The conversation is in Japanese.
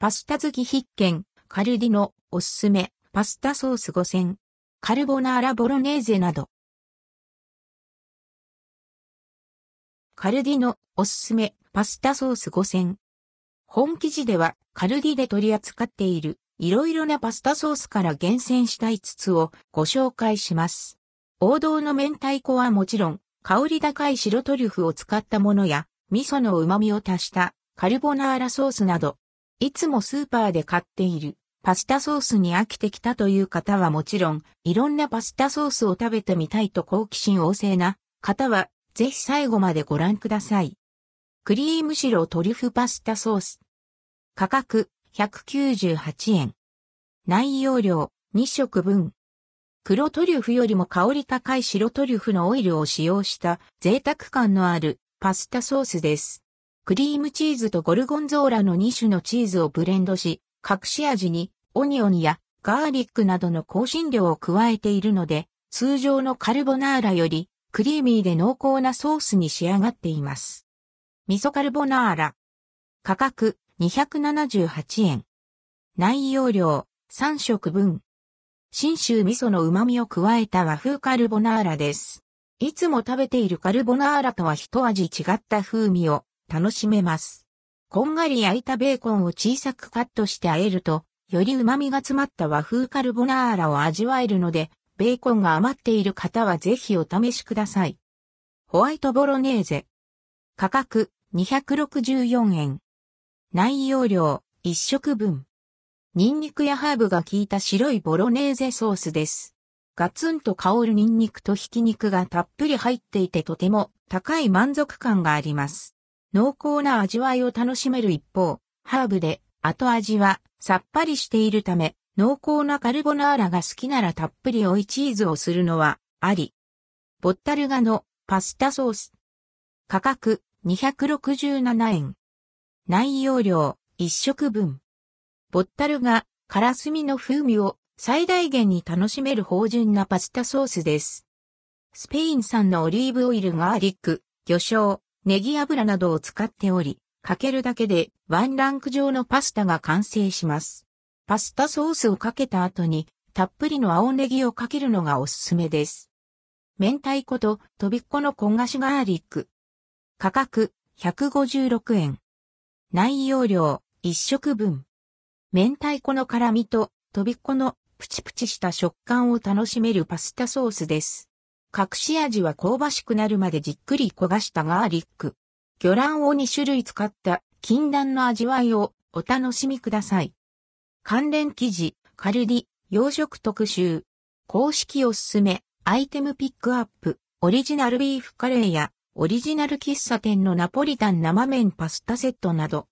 パスタ好き必見、カルディのおすすめ、パスタソース5000、カルボナーラボロネーゼなど。カルディのおすすめ、パスタソース5000。本記事では、カルディで取り扱っている、いろいろなパスタソースから厳選した5つをご紹介します。王道の明太子はもちろん、香り高い白トリュフを使ったものや、味噌の旨味を足したカルボナーラソースなど、いつもスーパーで買っているパスタソースに飽きてきたという方はもちろん、いろんなパスタソースを食べてみたいと好奇心旺盛な方は、ぜひ最後までご覧ください。クリーム白トリュフパスタソース。価格198円。内容量2食分。黒トリュフよりも香り高い白トリュフのオイルを使用した贅沢感のあるパスタソースです。クリームチーズとゴルゴンゾーラの2種のチーズをブレンドし、隠し味にオニオンやガーリックなどの香辛料を加えているので、通常のカルボナーラよりクリーミーで濃厚なソースに仕上がっています。味噌カルボナーラ。価格278円。内容量3食分。新州味噌の旨味を加えた和風カルボナーラです。いつも食べているカルボナーラとは一味違った風味を楽しめます。こんがり焼いたベーコンを小さくカットして和えると、より旨味が詰まった和風カルボナーラを味わえるので、ベーコンが余っている方はぜひお試しください。ホワイトボロネーゼ。価格264円。内容量1食分。ニンニクやハーブが効いた白いボロネーゼソースです。ガツンと香るニンニクとひき肉がたっぷり入っていてとても高い満足感があります。濃厚な味わいを楽しめる一方、ハーブで後味はさっぱりしているため、濃厚なカルボナーラが好きならたっぷり追いチーズをするのはあり。ボッタルガのパスタソース。価格267円。内容量1食分。ボッタルガ、カラスミの風味を最大限に楽しめる芳醇なパスタソースです。スペイン産のオリーブオイルガーリック、魚醤、ネギ油などを使っており、かけるだけでワンランク状のパスタが完成します。パスタソースをかけた後にたっぷりの青ネギをかけるのがおすすめです。明太子ととびっこの焦がしガーリック。価格156円。内容量1食分。明太子の辛味ととびっこのプチプチした食感を楽しめるパスタソースです。隠し味は香ばしくなるまでじっくり焦がしたガーリック。魚卵を2種類使った禁断の味わいをお楽しみください。関連記事、カルディ、洋食特集。公式おすすめ、アイテムピックアップ、オリジナルビーフカレーや、オリジナル喫茶店のナポリタン生麺パスタセットなど。